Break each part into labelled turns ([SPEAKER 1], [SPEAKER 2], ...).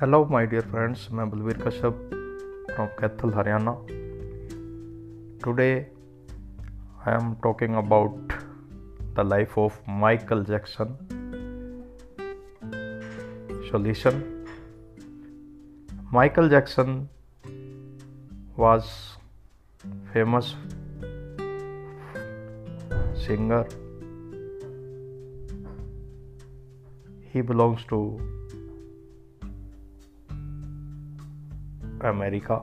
[SPEAKER 1] Hello, my dear friends. I am Balveer Kashyap from Kaithal, Haryana. Today, I am talking about the life of Michael Jackson. So, listen. Michael Jackson was famous singer. He belongs to America.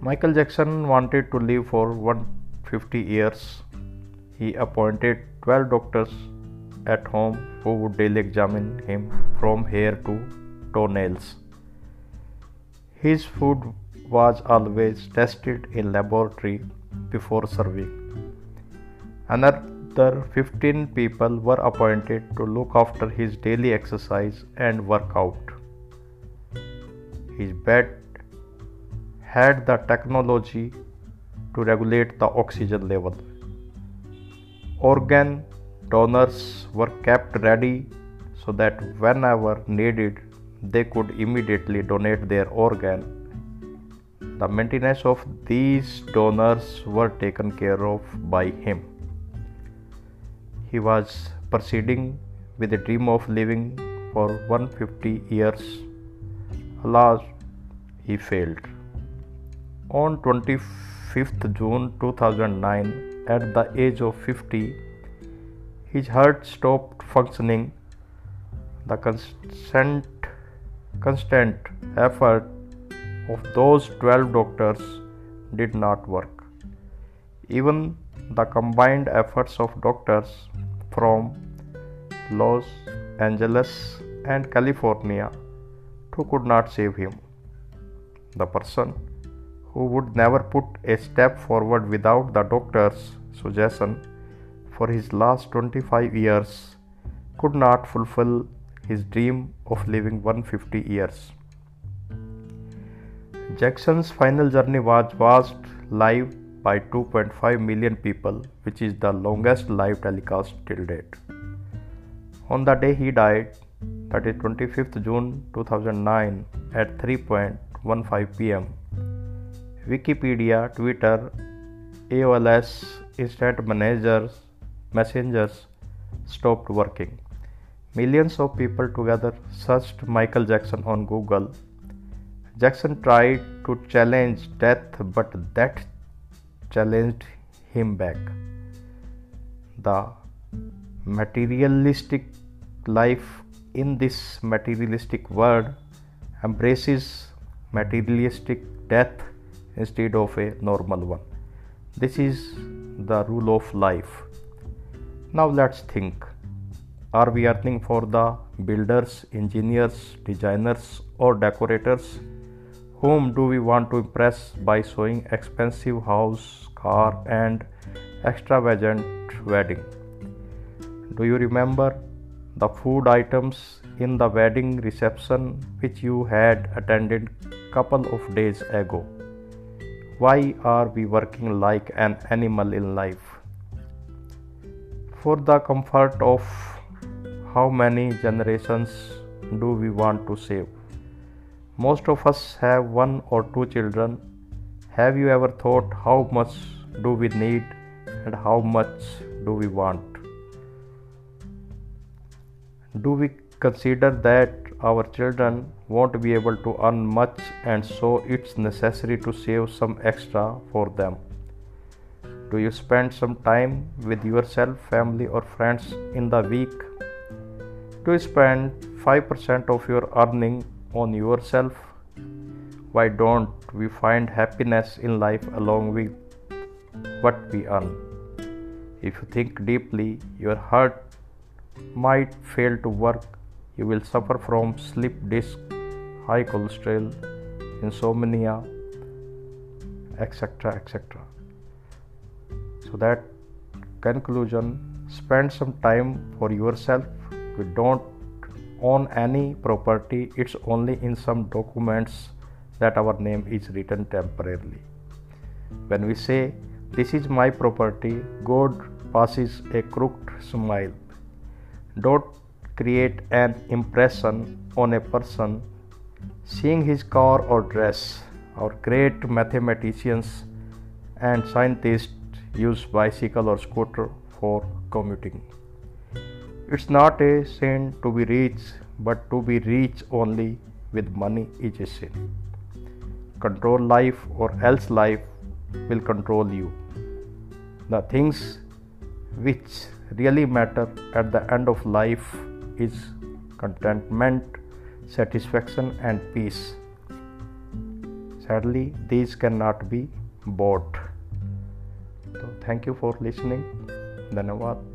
[SPEAKER 1] Michael Jackson wanted to live for 150 years. He appointed 12 doctors at home who would daily examine him from hair to toenails. His food was always tested in laboratory before serving. Another 15 people were appointed to look after his daily exercise and workout. His bed had the technology to regulate the oxygen level. Organ donors were kept ready so that whenever needed, they could immediately donate their organ. The maintenance of these donors were taken care of by him. He was proceeding with a dream of living for 150 years Alas, he failed. On 25th June 2009, at the age of 50, his heart stopped functioning. The constant, constant effort of those 12 doctors did not work. Even the combined efforts of doctors from Los Angeles and California who could not save him. The person who would never put a step forward without the doctor's suggestion for his last 25 years could not fulfill his dream of living 150 years. Jackson's final journey was watched live by 2.5 million people, which is the longest live telecast till date. On the day he died, that is 25th June 2009 at 3.15 pm. Wikipedia, Twitter, AOLs, instant managers, messengers stopped working. Millions of people together searched Michael Jackson on Google. Jackson tried to challenge death, but that challenged him back. The materialistic life in this materialistic world embraces materialistic death instead of a normal one. This is the rule of life. Now let's think. Are we earning for the builders, engineers, designers, or decorators? Whom do we want to impress by showing expensive house, car, and extravagant wedding? Do you remember the food items in the wedding reception which you had attended couple of days ago. Why are we working like an animal in life? For the comfort of how many generations do we want to save? Most of us have one or two children. Have you ever thought how much do we need and how much do we want do we consider that our children won't be able to earn much and so it's necessary to save some extra for them? Do you spend some time with yourself family or friends in the week? Do you spend 5% of your earning on yourself? Why don't we find happiness in life along with what we earn? If you think deeply your heart might fail to work, you will suffer from sleep disc, high cholesterol, insomnia, etc. etc. So, that conclusion spend some time for yourself. We don't own any property, it's only in some documents that our name is written temporarily. When we say, This is my property, God passes a crooked smile don't create an impression on a person seeing his car or dress. Our great mathematicians and scientists use bicycle or scooter for commuting. It's not a sin to be rich, but to be rich only with money is a sin. Control life, or else life will control you. The things which really matter at the end of life is contentment, satisfaction, and peace. Sadly, these cannot be bought. So, thank you for listening. धन्यवाद